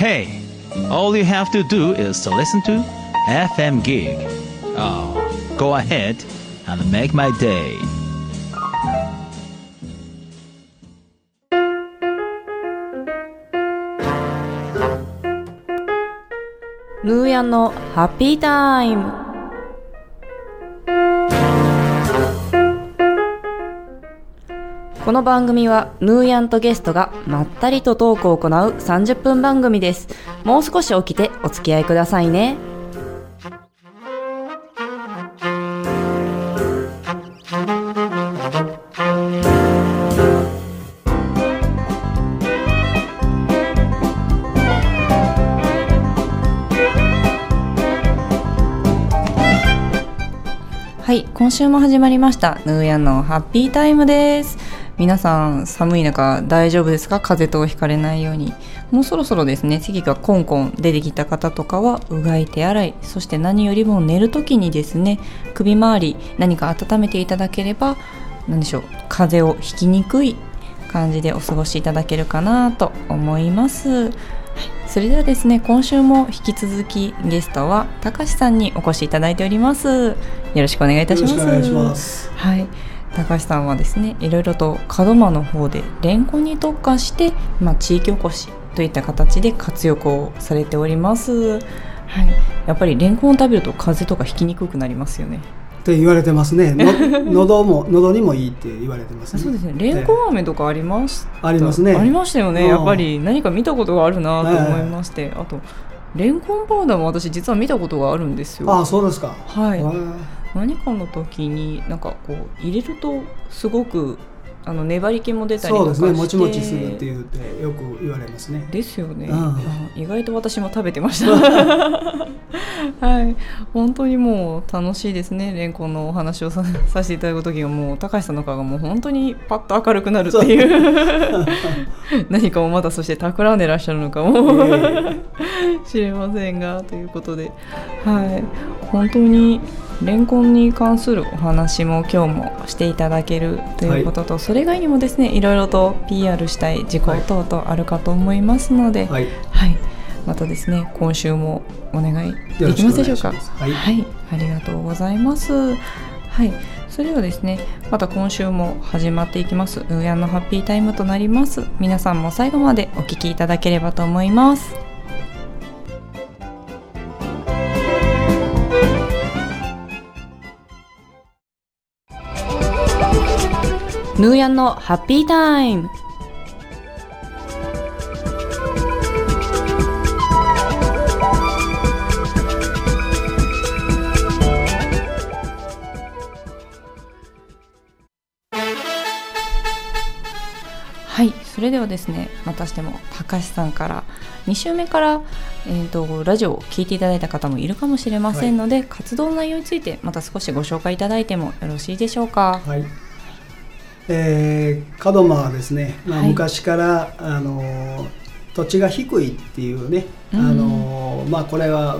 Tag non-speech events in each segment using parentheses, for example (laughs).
Hey, all you have to do is to listen to FM Gig. Oh, go ahead and make my day. ヌーヤンのハッピータイム この番組はヌーヤンとゲストがまったりとトークを行う30分番組です。もう少し起きてお付き合いくださいね。はい今週も始まりました。ヌーヤンのハッピータイムです。皆さん寒い中大丈夫ですか？風邪とひかれないように。もうそろそろですね。咳がコンコン出てきた方とかはうがい手洗い。そして何よりも寝る時にですね首周り何か温めていただければ何でしょう風邪をひきにくい感じでお過ごしいただけるかなと思います。それではですね今週も引き続きゲストはたかしさんにお越しいただいております。よろしくお願いいたします。よろしくお願いします。はい高橋さんはですねいろいろと門真の方でレンコンに特化して、まあ、地域おこしといった形で活用をされております、はい、やっぱりレンコンを食べると風邪とかひきにくくなりますよね。って言われてますね。(laughs) の喉も喉にもいいって言われてますね。そうですね。レンコン飴とかありますありますね。ありましたよね。うん。やっぱり何か見たことがあるなと思いまして、あとレンコンパウダーも私実は見たことがあるんですよ。ああそうですか。はい何かの時になんかこう入れるとすごくあの粘り気も出たりそうですね。もちもちするって言ってよく言われますね。ですよね、うん。あ意外と私も食べてました。(laughs) はい。本当にもう楽しいですね。レンコンのお話をささせていただく時がもう高橋さんの顔がもう本当にパッと明るくなるっていう。(laughs) 何かをまだそして企んでらっしゃるのかも。いえいえ。(laughs) 知れませんがということで。はい。本当にレンコンに関するお話も今日もしていただけるということと、それ以外にもですねい。ろいろと PR したい事項等々あるかと思いますので、はい。はい。またですね今週もお願いできますでしょうか？はい。はい、ありがとうございます。はい。それではですねまた今週も始まっていきます。ウーヤンのハッピータイムとなります。皆さんも最後までお聞きいただければと思いますヌーヤンのハッピータイム。はいそれではですねまたしても高橋さんから2週目から、えー、とラジオを聞いていただいた方もいるかもしれませんので、活動内容についてまた少しご紹介いただいてもよろしいでしょうか？はい。えー、門真はですね、まあ、はい。昔から、あのー土地が低いっていうね、うん。あのーまあこれは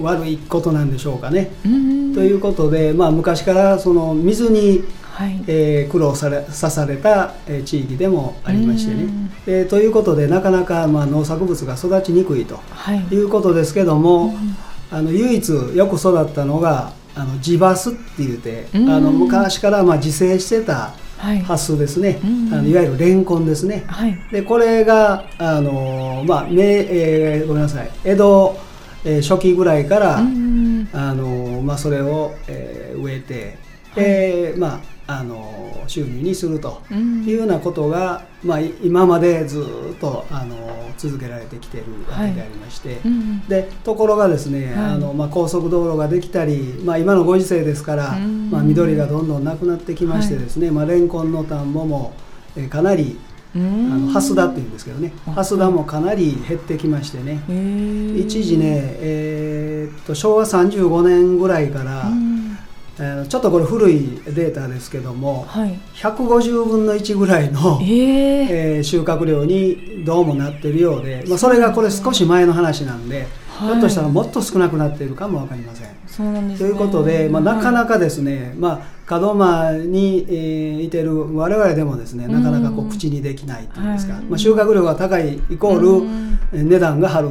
悪いことなんでしょうかね。うん。ということで、まあ、昔からその水にはい。えー苦労されさされた、えー地域でもありましてね。うん。えーということでなかなか、まあ、農作物が育ちにくいとはい。いうことですけども、うん。あの唯一よく育ったのがあの地バスって言って、うん。あの昔からまあ自生してたはい。ハスですね、うん。あのいわゆるレンコンですね。はい。でこれがあの、まあ明えーごめんなさい。江戸、えー初期ぐらいから、うんあのまあ、それを、えー植えて、でまあ、あの収入にするとうん。いうようなことが、まあ、い今までずっとあの続けられてきているわけでありまして、うんでところがですね、はい。あのまあ、高速道路ができたり、まあ、今のご時世ですから、うん。まあ、緑がどんどんなくなってきましてですね、まあ、レンコンの田んぼも、えーかなりあうん。のハスダっていうんですけどねあハスダもかなり減ってきましてね、一時ね、えーっと昭和35年ぐらいから、うんえーちょっとこれ古いデータですけどもはい。150分の1ぐらいの、えー。えー収穫量にどうもなってるようで、まあ、それがこれ少し前の話なんで、ひょっとしたらもっと少なくなっているかも分かりません。そうなんです、ね、ということで、まあ、なかなか、かですね、まあ、門間に、えーいてる我々でもですねなかなかこううん口にできないというんですか、はい。まあ、収穫量が高いイコール、値段が張る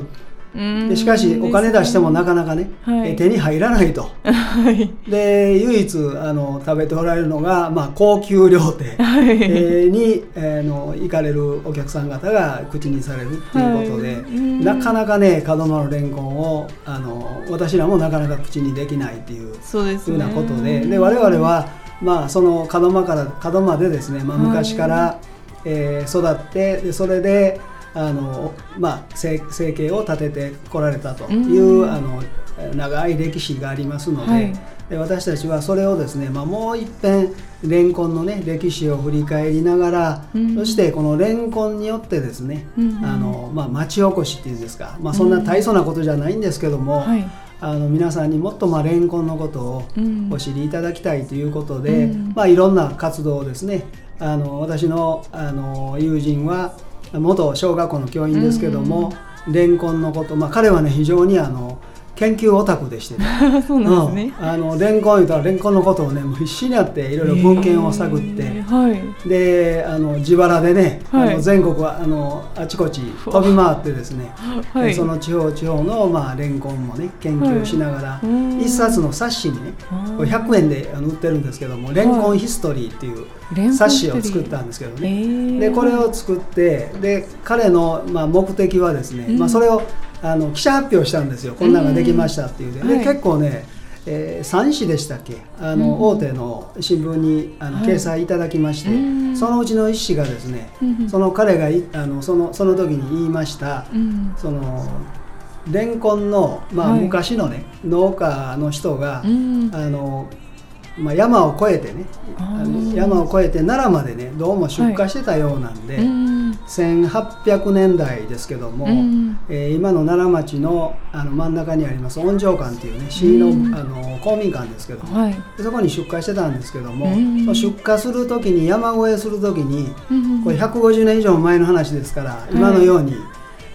でしかしお金出してもなかなかね、はい。えー手に入らないと。(laughs) はい。で唯一あの食べておられるのが、まあ、高級料亭、(laughs) に、えーの行かれるお客さん方が口にされるっていうことで、はい。うん。なかなかね門間のレンコンをあの私らもなかなか口にできないっていうそうですね。ふうなことでで我々は、まあ、その門間から門間でですね、まあ、はい昔から、えー育ってでそれであの、まあ、生生計を立ててこられたという、うん。あの長い歴史がありますので,、はい。で私たちはそれをですね、まあ、もう一遍レンコンの、ね、歴史を振り返りながら、うん。そしてこのレンコンによってですね、うん。あのまあ、町おこしっていうんですか、まあ、そんな大層なことじゃないんですけども、はい。あの皆さんにもっとまあレンコンのことをうん。お知りいただきたいということで、うん。まあ、いろんな活動をですねあの私のあの友人は元小学校の教員ですけども、レンコンのこと、まあ、彼はね非常にあの研究オタクでしてね。(laughs) そうなんですね、うん。あのレンコン言うたらレンコンのことをねもう必死になっていろいろ文献を探って、えーはい。であの自腹でね、はい。あの全国はあのあちこち飛び回ってですね、(laughs) はい。その地方地方の、まあ、レンコンもね研究しながら、はい。うん。一冊の冊子にねこれ100円であの売ってるんですけども「レンコンヒストリー」っていう冊子を作ったんですけどえね、ー。でこれを作ってで彼の、まあ、目的はですね、うん。まあ、それをあの記者発表したんですよ。こんなのができましたっていうで,で、はい。結構ね、えー、3紙でしたっけ？あの、うん。大手の新聞にあの、はい。掲載いただきまして、うん。そのうちの1紙がですね、うん。その彼がいあのそのその時に言いました、うん。そのレンコンの、まあはい。昔のね農家の人が、うん。あのまあ、山を越えてね山を越えて奈良までねどうも出荷してたようなんで、うん。1800年代ですけども、うん。えー今の奈良町のあの真ん中にあります温城館っていうね市の,、うんあの公民館ですけども、はい。でそこに出荷してたんですけども、出荷する時に山越えする時にうんこれ150年以上前の話ですから、今のように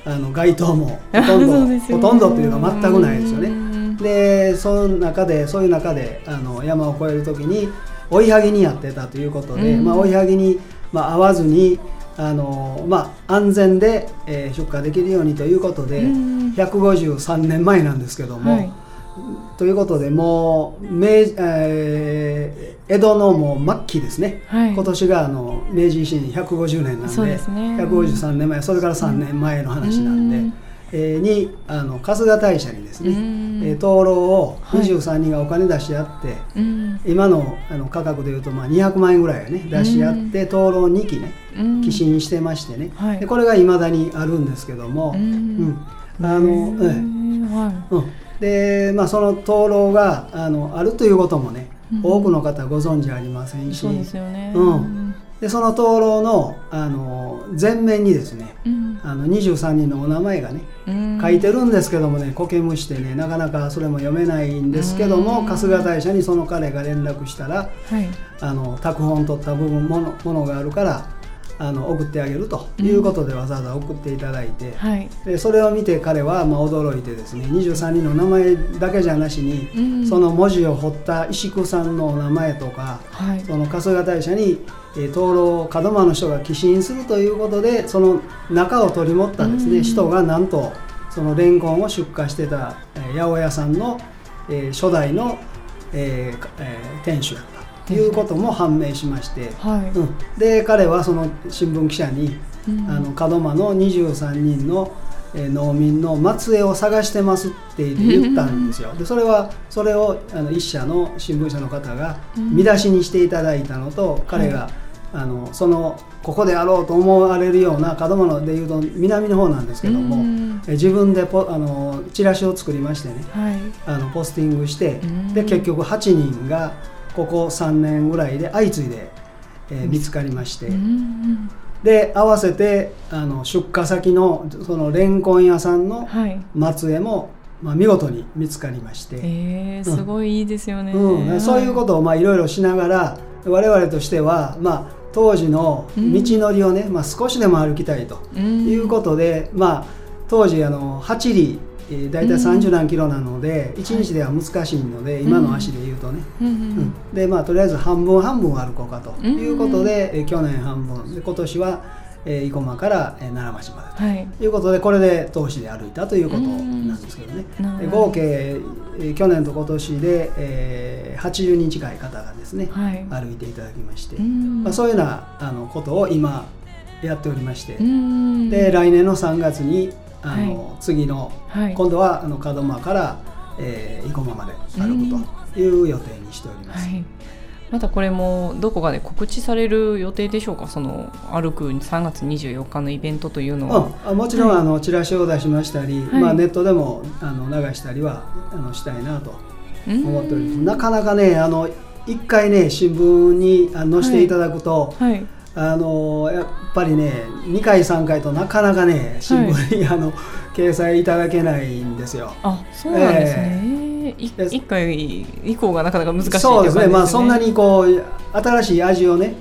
あの街灯もほとんど、(laughs) ね。ほとんどっていうか全くないですよね。うんでその中でそういう中であの山を越える時に追いはぎにやってたということで、うん。まあ、追いはぎに、まあ、合わずにあの、まあ、安全で、えー出荷できるようにということで、うん。153年前なんですけども、はい。ということでもう明、えー江戸のもう末期ですね、はい。今年があの明治維新150年なんでですね。153年前それから3年前の話なんで、うん。えーにあの春日大社にですね、うん。えー灯籠をはい。23人がお金出し合って、うん。今のあの価格でいうとまあ200万円ぐらいはね出し合って灯籠2基ねうん。寄進してましてね、はい。でこれがいまだにあるんですけども、うん。うん。あの、へええ。ーはい。うん、で、まあ、その灯籠があのあるということもね、うん。多くの方ご存知ありませんし。そうですよね。うんでその灯籠のあの前面にですねうん。あの23人のお名前がねうん。書いてるんですけどもね苔むしてねなかなかそれも読めないんですけどもうん。春日大社にその彼が連絡したらはい。あの拓本取った部分ものものがあるからあの送ってあげるということでわざわざ送っていただいて、はい。でそれを見て彼はまあ驚いてですね23人の名前だけじゃなしに、うん。その文字を彫った石工さんのお名前とかはい。その春日大社に、えー灯籠を門真の人が寄進するということでその中を取り持ったですね、うん。人がなんとそのレンコンを出荷してた、えー八百屋さんの、えー初代の、えーかえー店主。だったということも判明しまして、はい。うん、で彼はその新聞記者にうん。あの門真の23人の、えー農民の末裔を探してますって言ったんですよ。でそれはそれをあの一社の新聞社の方がうん。見出しにしていただいたのと、彼が、あのそのここであろうと思われるような門真のでいうと南の方なんですけども、うん。え自分でポあのチラシを作りましてねはい。あのポスティングしてうん。で結局8人がここ3年ぐらいで相次いで、えー見つかりまして。うんで合わせてあの出荷先のそのレンコン屋さんのはい。松江も、まあ、見事に見つかりまして、えーすごいいいですよね。うん、そういうことをまあいろいろしながら我々としては、まあ、当時の道のりをね、まあ、少しでも歩きたいとうん。いうことで、まあ、当時あの8里えー、大体30何キロなので、うん、1日では難しいので、今の足で言うとね、うん、うん、でまあとりあえず半分半分歩こうかということで、えー、去年半分。で今年は、えー、生駒から、えー、奈良町までと、はい、いうことでこれで投資で歩いたということなんですけどね、合計、えー、去年と今年で、えー、80人近い方がですね、はい、歩いていただきまして、まあ、そういうようなあのことを今やっておりまして。で来年の3月にあの、はい、次の、はい、今度はあの門真から、えー、生駒まで歩くという予定にしております。はい。またこれもどこかで告知される予定でしょうか？その歩く3月24日のイベントというのは。あもちろん、はい、あのチラシを出しましたり、はい、まあ、ネットでもあの流したりはあのしたいなと思っております。なかなかねあの一回ね新聞に載せていただくと、はい、あのぱりね2回3回となかなかね新聞に、はい、あの掲載いただけないんですよ。あそうなんですね、えー、1回以降がなかなか難しいね。そうですね。まあそんなにこう新しい味をね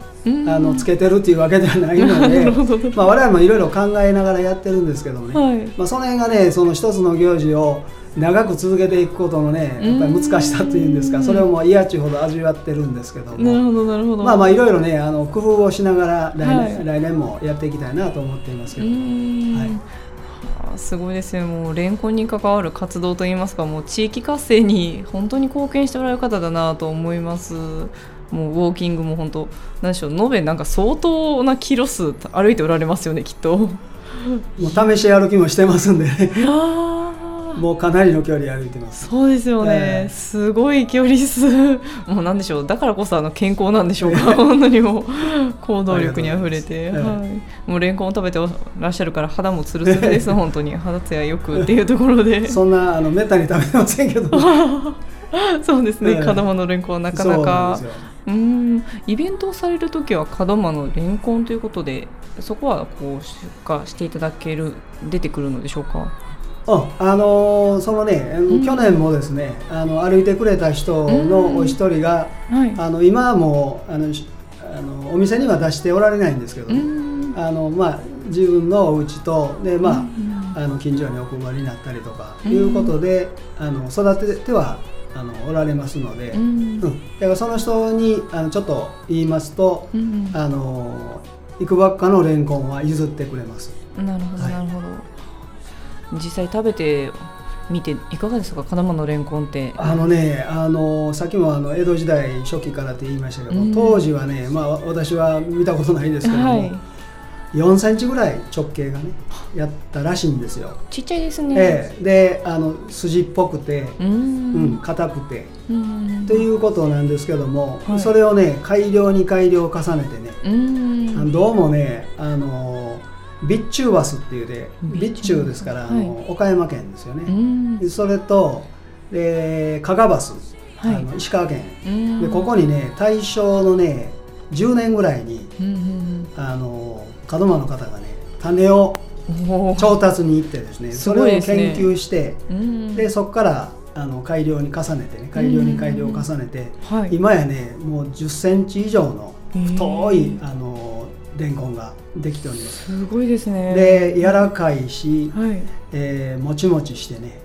あのつけてるっていうわけではないので、(laughs) まあ、我々もいろいろ考えながらやってるんですけどね、はい、まあ、その辺がねその一つの行事を長く続けていくことのねやっぱり難しさというんですか。それをもう嫌ちほど味わってるんですけども。なるほどなるほど。まあまあいろいろねあの工夫をしながら来年はい、来年もやっていきたいなと思っていますけど。はい。すごいですねもうレンコンに関わる活動といいますかもう地域活性に本当に貢献しておられる方だなと思います。もうウォーキングも本当何でしょう。延べなんか相当なキロ数歩いておられますよねきっと。もう試し歩きもしてますんでね (laughs) もうかなりの距離歩いてます。そうですよね、えー、すごい距離数。(laughs) もうなんでしょう。だからこそあの健康なんでしょうか。本当にもう。行動力にあふれて、はい、もうレンコンを食べてらっしゃるから肌もつるつるです本当に。肌ツヤよくっていうところで。(laughs) そんなあのめったに食べてませんけど。(laughs) そうですね、えー、門真のレンコンはなかなか。うん。イベントをされる時は門真のレンコンということでそこはこう出荷していただける出てくるのでしょうか？あのー、そのね、うん、去年もですねあの歩いてくれた人のお一人が、うん。はい、あの今はもうあのあのお店には出しておられないんですけど、うん、あのまあ、自分のお家とで、まああの近所にお配りになったりとかいうことで、あの育ててはあのおられますので、うん。だからその人にあのちょっと言いますと、あの行くばっかのレンコンは譲ってくれます。なるほど、はい、なるほど実際食べて見ていかがですか？金間のレンコンって。あのねあのさっきもあの江戸時代初期からって言いましたけど、うん、当時はね、まあ、私は見たことないですけども、はい、4センチぐらい直径がねやったらしいんですよ。ちっちゃいですね、ええ、であの筋っぽくてうん。硬、くて。ということなんですけども、はい、それをね改良に改良を重ねてねどうもねあの備中バスっていうで備中ですから、あの岡山県ですよね。それとで加賀バス、はい、あの石川県。でここにね大正のね10年ぐらいに、あの門真の方がね種を調達に行ってですねそれを研究して、でそこからあの改良に重ねてね改良に改良を重ねて、今やねもう1 0センチ以上の太いあのレンコンができております。すごいですね。で柔らかいし、はい、えー、もちもちしてね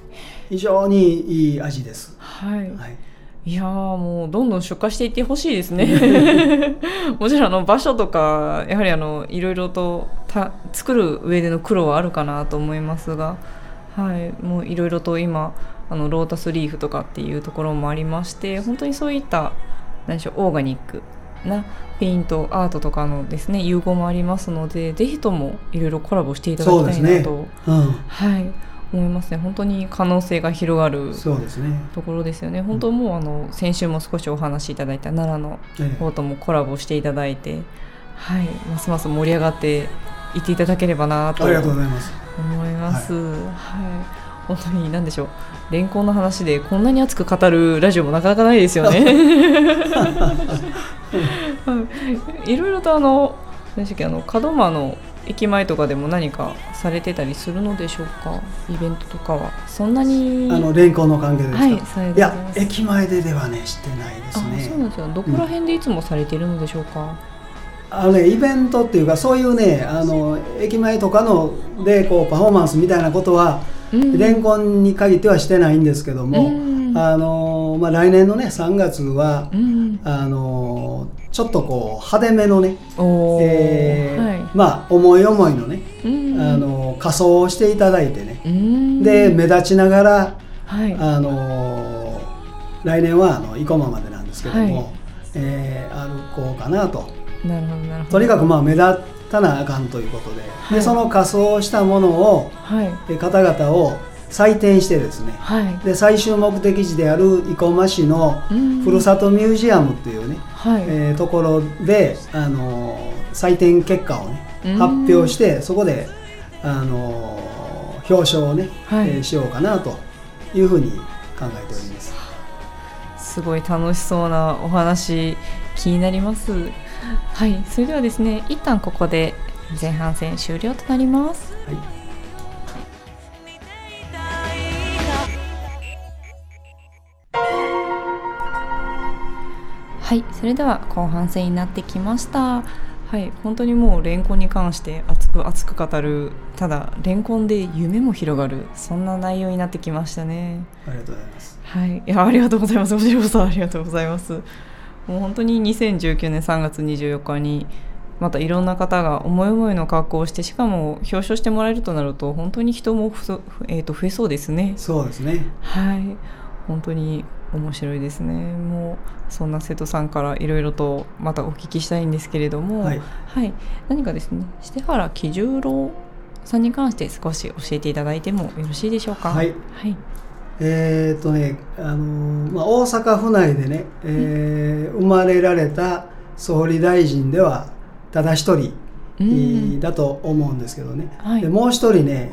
非常にいい味です。はい、はい。いやもうどんどん出荷していってほしいですね。(laughs) もちろんあの場所とかやはりあのいろいろとた作る上での苦労はあるかなと思いますが、はい、もういろいろと今あのロータスリーフとかっていうところもありまして本当にそういった何でしょうオーガニックなペイントアートとかのですね融合もありますのでぜひともいろいろコラボしていただきたいなと、ね。うん、はい思いますね。本当に可能性が広がるそうです、ね、ところですよね。本当もうあの先週も少しお話しいただいた奈良の方ともコラボしていただいて、ええ、はいますます盛り上がっていっていただければなと思います。はい、はい。本当に何でしょう。レンコンの話でこんなに熱く語るラジオもなかなかないですよね。(laughs) いろいろとあの何でしたっけあの門真の駅前とかでも何かされてたりするのでしょうか？イベントとかは。そんなにあのレンコンの関係ですか、はい、いや駅前でではねしてないですね。そうなんですよ。どこら辺でいつもされているのでしょうか、うん。あのね、イベントっていうかそういうねあの駅前とかのでこうパフォーマンスみたいなことはうん。レンコンに限ってはしてないんですけども、うんあのまあ、来年のね3月は、うん。あのちょっとこう派手めのね、えーはい。まあ思い思いのね、うん。あの仮装をしていただいてね、うん。で目立ちながら、はい。あの来年はあの生駒までなんですけども、はい。えー歩こうかなと。なるほどなるほど。とにかくまあ目立たなあかんということで,、はい。でその仮装したものをはい。えー方々を採点してですね。はい。で最終目的地である生駒市のうん。ふるさとミュージアムっていうね、はい。えーところで、あのー採点結果をねうん。発表してそこで、あのー表彰をね、はい。えーしようかなというふうに考えております。すごい楽しそうなお話気になります。はい。それではですね一旦ここで前半戦終了となります。はいはいそれでは後半戦になってきましたはい本当にもうレンコンに関して熱く熱く語るただレンコンで夢も広がるそんな内容になってきましたねありがとうございます。はい、いやありがとうございます。こちらこそありがとうございます。もう本当に2019年3月24日にまたいろんな方が思い思いの格好をしてしかも表彰してもらえるとなると本当に人もふそ、えー、と増えそうですね。そうですね。はい本当に面白いですね。もうそんな瀬戸さんからいろいろとまたお聞きしたいんですけれども、はい。はい、何かですね。して原喜十郎さんに関して少し教えていただいてもよろしいでしょうか？はい。はい、えーっとね、あのーまあ、大阪府内でね、えー生まれられた総理大臣ではただ一人、うん。だと思うんですけどね、はい。でもう一人ね、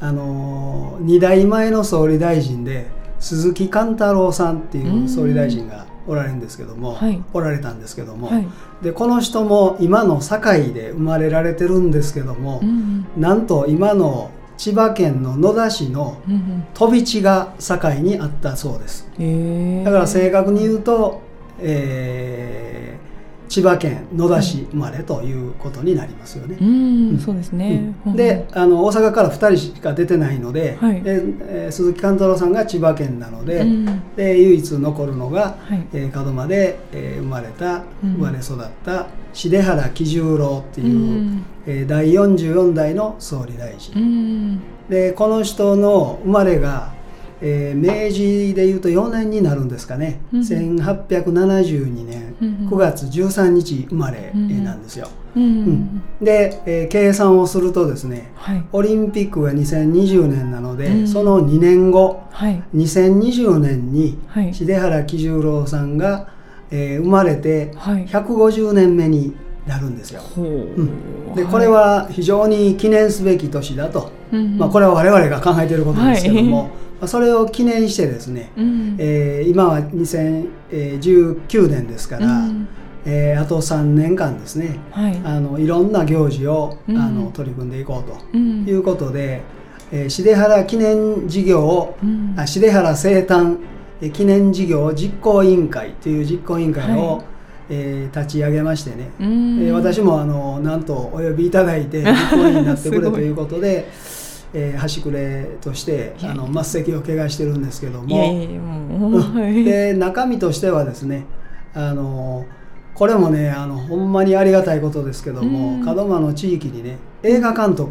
あのー、2代前の総理大臣で鈴木貫太郎さんっていう総理大臣がおられるんですけども、はい。おられたんですけども、はい。でこの人も今の堺で生まれられてるんですけども、うんなんと今の千葉県の野田市のうんうん。飛び地が堺にあったそうです。へえだから正確に言うと、えー千葉県野田市生まれということになりますよね、うん、うん。そうですね。うん。であの大阪から2人しか出てないので,、はい。でえー鈴木貫太郎さんが千葉県なので,、うん。で唯一残るのが、はい。えー門真で、えー生まれたうん。生まれ育った重原喜十郎っていう、うん。えー第44代の総理大臣、うん。でこの人の生まれが、えー明治でいうと4年になるんですかね、うん。1872年うん9月13日生まれうんなんですよ。うんうんで、えー計算をするとですねはい。オリンピックが2020年なので、うん。その2年後はい。2020年にはい。重原喜十郎さんが、えー生まれてはい。150年目になるんですよ。ほう。うん。でこれ、は非常に記念すべき年だと、うんまあ、これは我々が考えていることですけども、はい。(laughs) まあ、それを記念してですね、うん。えー今は2019年ですから、うん。えーあと3年間ですね。はい。あのいろんな行事を、うん。あの取り組んでいこうとうん。いうことで、えー重原記念事業を、うん。あ重原生誕えー記念事業実行委員会という実行委員会を、はいえー立ち上げましてね、うん。えー私もあのなんとお呼びいただいて実行委員になってくれということで、えー端くれとしてあの末席を怪我してるんですけども。で中身としてはですねあのこれもねあのほんまにありがたいことですけども、うん。門真の地域にね映画監督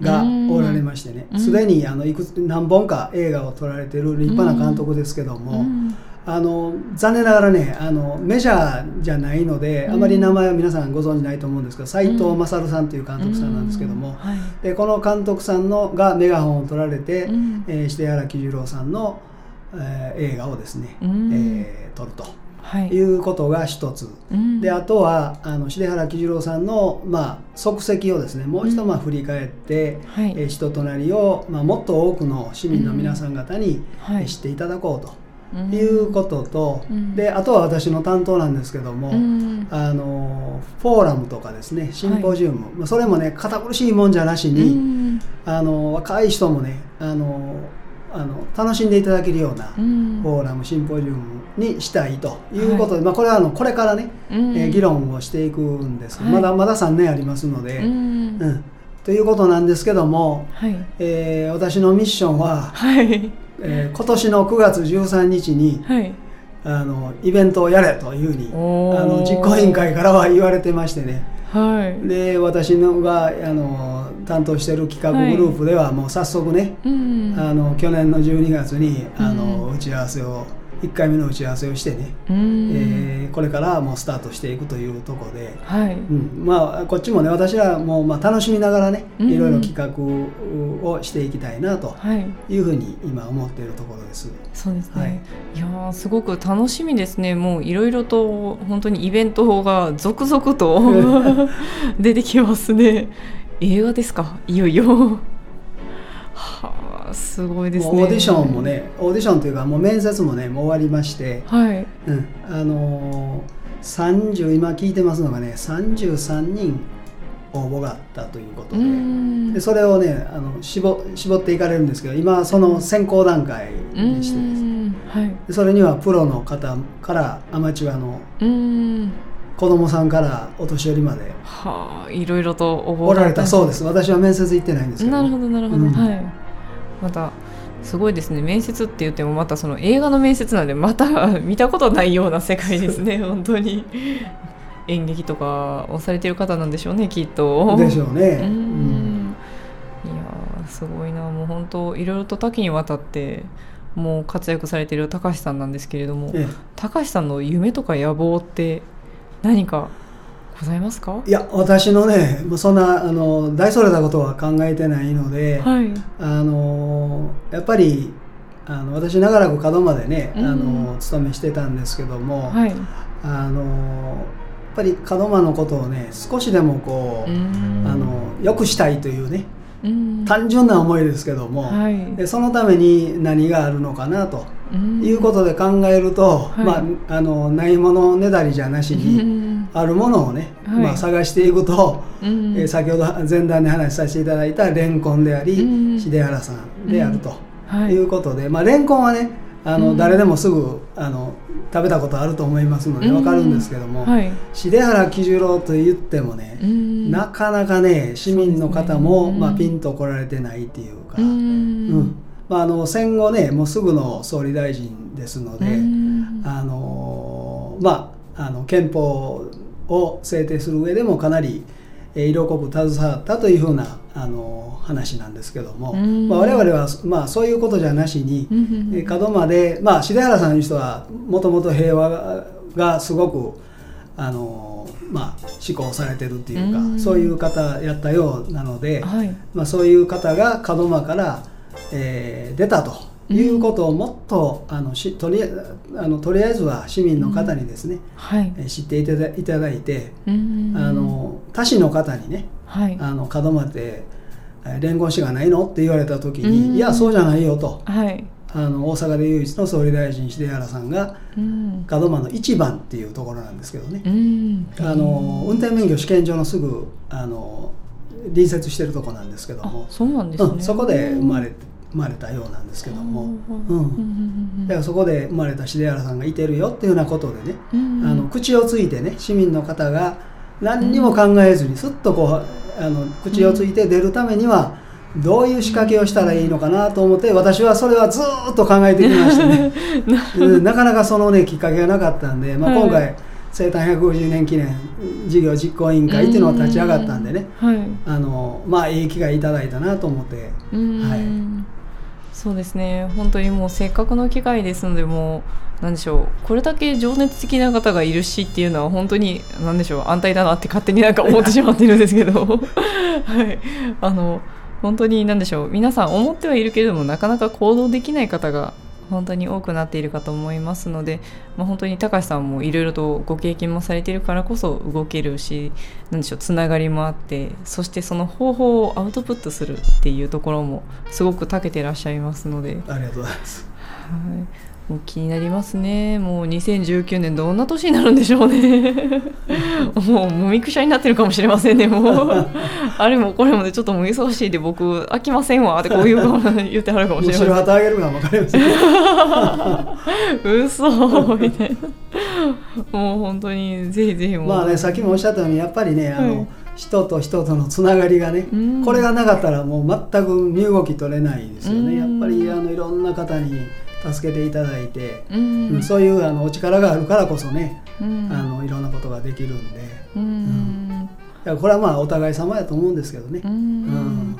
がおられましてね。うん。すで、にあのいくつ何本か映画を撮られてる立派な監督ですけども、うんあの残念ながらねあのメジャーじゃないので、うん。あまり名前は皆さんご存じないと思うんですけど斎藤勝さんという監督さんなんですけども、うん。はい。でこの監督さんのがメガホンを取られて、うん。えー重原喜十郎さんの、えー映画をですね、うん。えー撮るとはい。いうことが一つ。うん。であとはあの重原喜十郎さんの、まあ、足跡をですねもう一度まあ振り返って、はい。えー人となりを、まあ、もっと多くの市民の皆さん方に、はい。えー知っていただこうと。うんいうことと、うん。であとは私の担当なんですけども、うん。あのフォーラムとかですねシンポジウム、まあそれもね堅苦しいもんじゃなしに、うん。あの若い人もねあのあの楽しんでいただけるような、うん。フォーラムシンポジウムにしたいということで、まあ、これはあのこれからね、うん。えー議論をしていくんですはい。まだまだ3年ありますので、うん。うん。ということなんですけども、はい。えー私のミッションは、はいえー今年の9月13日にはい。あのイベントをやれというふうにあの実行委員会からは言われてましてね。はい。で私のがあの担当している企画グループではもう早速ね、うんあの去年の12月にあの、うん。打ち合わせを1回目の打ち合わせをしてね、うん。えーこれからもうスタートしていくというところで、はい。うん、まあこっちもね私はもうまあ楽しみながらねうん。いろいろ企画をしていきたいなとはい。いうふうに今思っているところです。そうですね、はい。い、やーすごく楽しみですね。もういろいろと本当にイベントが続々と (laughs) 出てきますね。映画ですか？いよいよ。はあすごいですね。オーディションもねオーディションというかもう面接もねもう終わりまして、はい。うん、あのー、30今聞いてますのがね33人応募があったということうで。ん。でそれをねあの絞絞っていかれるんですけど今その選考段階うんにしてですね。はい。でそれにはプロの方からアマチュアのうん。子供さんからお年寄りまで。はあいろいろとおられたそうでです。私は面接行ってないんですけど。なるほどなるほど、うん。はいまたすごいですね。面接って言ってもまたその映画の面接なんでまた (laughs) 見たことないような世界ですね。本当に。演劇とかをされてる方なんでしょうねきっと。でしょうね、いやーすごいな。もう本当いろいろと多岐にわたってもう活躍されている高橋さんなんですけれどもえ。高橋さんの夢とか野望って何かございますか？えいや私のねそんなあの大それたことは考えてないので、はい。あのやっぱりあの私長らく門真でね、うん。あの勤めしてたんですけども、はい。あのやっぱり門真のことをね少しでもこう、うん。あの良くしたいというねうん。単純な思いですけども、はい。でそのために何があるのかなと。うんいうことで考えると、い。まあ、あのないものねだりじゃなしうに、ん。あるものをね、はい。まあ、探していくと、うん。えー先ほど前段で話しさせていただいたレンコンであり、うん。秀原さんであるとはい。いうことで、まあ、レンコンはねあの、うん。誰でもすぐあの食べたことあると思いますのでうん。わかるんですけども、はい。秀原喜十郎と言ってもね、うん。なかなかね市民の方も、ね。まあ、ピンと来られてないっていうか、ううんんまあ、あの戦後ねもうすぐの総理大臣ですので、うん。あのまああの憲法を制定する上でもかなりえー色濃く携わったというふうなあの話なんですけども、うん。まあ、我々は、まあ、そういうことじゃなしに、門真で、まあ、重原さんの人はもともと平和ががすごくあの、まあ、思考されてるっていうか、うん。そういう方やったようなので、はい。まあ、そういう方が門真から、えー出たということをもっと、あのしとりああのとりあえずは市民の方にですね、はい。えー知っていただいただいて、うん。あの他市の方にねはい。あの門真ってえー連合しがないのって言われた時に、うん。いやそうじゃないよと。はい。あの大阪で唯一の総理大臣重原さんがうん。門真の一番っていうところなんですけどね、うん。あの運転免許試験場のすぐあの隣接してるとこなんですけどあも、そうなんですね。うん、そこで生まれ生まれたようなんですけども、うんうんだからそこで生まれた重原さんがいてるよっていうようなことでね、うんあの口をついてね市民の方が何にも考えずにすっとこうあの口をついて出るためにはどういう仕掛けをしたらいいのかなと思って私はそれはずーっと考えてきましてねうんなかなかそのねきっかけがなかったんで、まあ、はい今回生誕150年記念事業実行委員会っていうのが立ち上がったんでね。はい。あのまあいい機会いただいたなと思って。うん。はい。そうですね。本当にもうせっかくの機会ですのでもうなんでしょう。これだけ情熱的な方がいるしっていうのは本当になんでしょう。安泰だなって勝手になんか思ってしまっているんですけど。(laughs) はい。あの本当になんでしょう。皆さん思ってはいるけれどもなかなか行動できない方が本当に多くなっているかと思いますので、まあ、本当に高橋さんもいろいろとご経験もされているからこそ動けるしなんでしょうつながりもあってそしてその方法をアウトプットするっていうところもすごく長けてらっしゃいますので、ありがとうございます。はい、もう気になりますね。もう2019年どんな年になるんでしょうね。(laughs) もうもみくしゃになってるかもしれませんね。もう。あれもこれもねちょっともう忙しいで僕飽きませんわ。ってこういうかも言ってはるかもしれません。後ろ旗あげるかも分かりません。けど嘘。みたいなもう本当にぜひぜひもう。まあねさっきもおっしゃったようにやっぱりねあの、はい。人と人とのつながりがね、うん。これがなかったらもう全く身動き取れないですよね、うん。やっぱりあのいろんな方に助けていただいて、ううんんそういうあのお力があるからこそね、うん。あのいろんなことができるんで。うん。これはまあお互い様やと思うんですけどね。う。うん。ん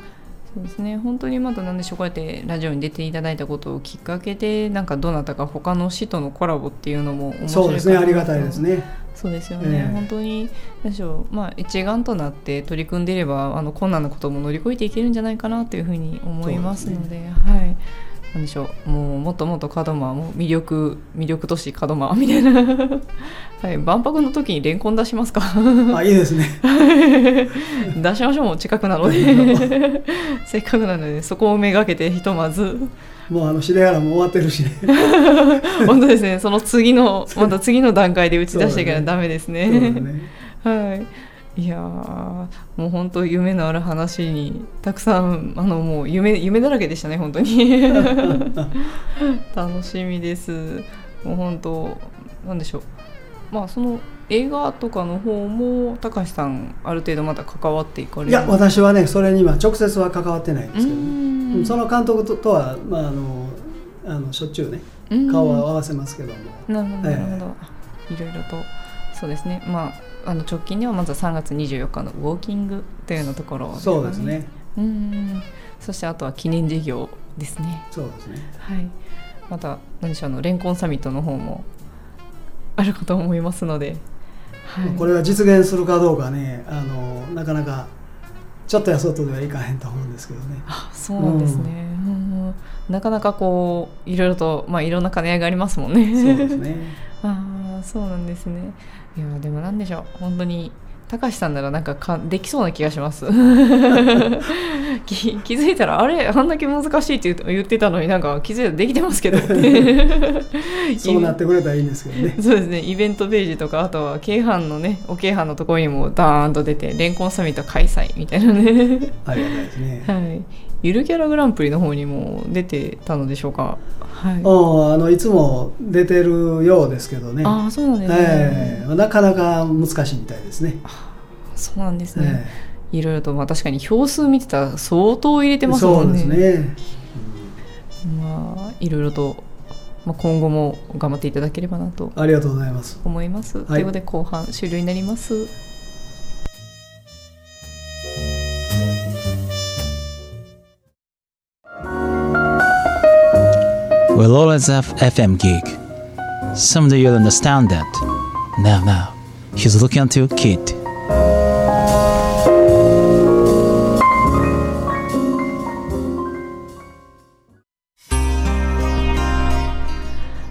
そうですね。本当にまた何でしょうこうやってラジオに出ていただいたことをきっかけでなんかどなたか他の市とのコラボっていうのも面白いですねありがたいですね。そうですよね、ええ。本当に何でしょう、まあ、一丸となって取り組んでいればあの困難なことも乗り越えていけるんじゃないかなというふうに思いますのではいなんでしょう。もうもっともっと門真も魅力魅力都市門真。みたいな、(laughs) はい、万博の時にレンコン出しますか？あいいですね。(laughs) 出しましょう。もう近くなので。(laughs) せっかくなのでそこをめがけてひとまず。もうあのシレハラも終わってるしね。本当ですね。その次のまた次の段階で打ち出していかないとダメですね。そうですね。はい。いやーもう本当夢のある話にたくさんあのもう夢夢だらけでしたね本当に。(laughs) 楽しみです。もう本当なんでしょう。まあその映画とかの方も高橋さんある程度また関わっていかれる。いや私はねそれには直接は関わってないんですけどね。うん。その監督ととは、まあ、あのあのしょっちゅうねうん。顔は合わせますけども、なるほどええなるほど、いろいろとそうですね。まああの直近ではまずは3月24日のウォーキングというようなところそうですねうんそしてあとは記念事業ですね。そうですねはい。また何でしょうあのレンコンサミットの方もあるかと思いますので、はい。これが実現するかどうかねあのなかなかちょっとやそっとではいかへんと思うんですけどねあそうなんですね。うんなかなかこういろいろとまあいろんな兼ね合いがありますもんね。そうですね (laughs) ああそうなんですね。いやでもなんでしょう。本当に高橋さんならなんかかできそうな気がします。(laughs) 気気づいたらあれあんだけ難しいって言ってたのになんか気づいたらできてますけど。(laughs) そうなってくれたらいいんですけどね。(laughs) そうですね。イベントページとかあとは京阪のねお京阪のところにもダーンと出てレンコンサミット開催みたいなね。ありがたいですね。はいゆるキャラグランプリの方にも出てたのでしょうかはいうんあのいつも出てるようですけどねああそうなんですね、ええなかなか難しいみたいですね。そうなんですね、えいろいろとまあ確かに票数見てたら相当入れてえますもんね。そうですね。まあいろいろと、まあ、今後も頑張っていただければなとありがとうございます。思います。ということで後半終了になります。We'll always have FM gig. Someday you'll understand that. Now, now, he's looking at you, kid.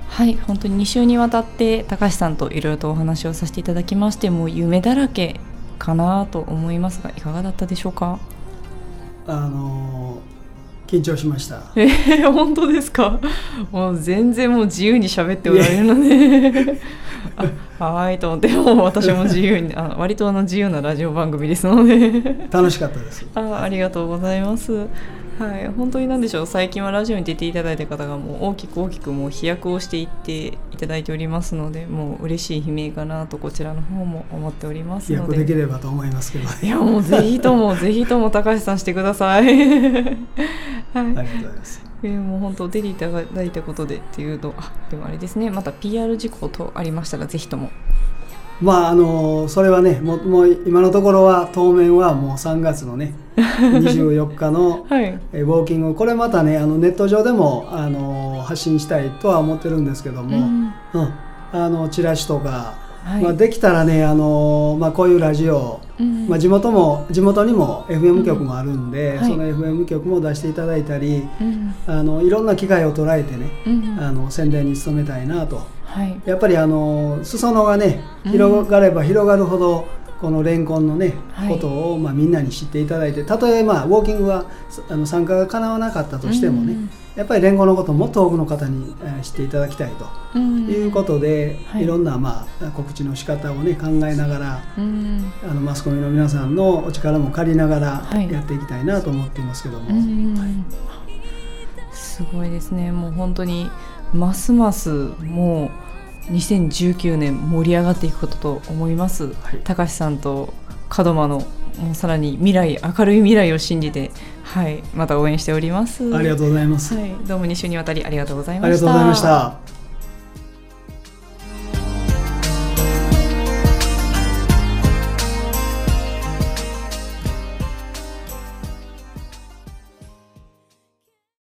はい本当に2週にわたって高橋さんといろいろとお話をさせていただきましてもう夢だらけかなと思いますがいかがだったでしょうかあの緊張しました。えー、本当ですか？もう全然もう自由に喋っておられるので (laughs) あはーいと思ってもう私も自由にあ割とあの自由なラジオ番組ですので楽しかったです。あありがとうございます。はい、本当に何でしょう最近はラジオに出ていただいた方がもう大きく大きくもう飛躍をしていっていただいておりますのでもう嬉しい悲鳴かなとこちらの方も思っておりますの飛躍できでればと思いますけど、いやもうぜひともぜひとも高橋さんしてください。(laughs) はい。ありがとうございます。えーもう本当出ていただいたことでっていうとあでもあれですね。また PR 事項とありましたらぜひともまああのそれはねもうもう今のところは当面はもう3月のね (laughs) 24日のはい。えウォーキングこれまたねあのネット上でもあの発信したいとは思ってるんですけども、うん。うん。あのチラシとか、はい。まあ、できたらねあの、まあ、こういうラジオ、うん。まあ、地元も地元にも FM 局もあるんで、はい。その FM 局も出していただいたりうん。あのいろんな機会を捉えてねうん。あの宣伝に努めたいなとはい。やっぱりあの裾野がねうん。広がれば広がるほど、このレンコンのね、はい。ことを、まあ、みんなに知っていただいてたとえ、まあ、ウォーキングはあの参加が叶わなかったとしてもね、うんやっぱりレンコンのことをもっと多くの方に、えー知っていただきたいとうんいうことで、はい。い、ろんな、まあ、告知の仕方をね考えながらうんあのマスコミの皆さんのお力も借りながらはい。やっていきたいなと思っていますけども、うん。すごいですね。もう本当にますますもう2019年盛り上がっていくことと思います、はい。高橋さんと門真のもうさらに未来明るい未来を信じてはいまた応援しております。ありがとうございます、はい、どうも2週にわたりありがとうございました。ありがとうございました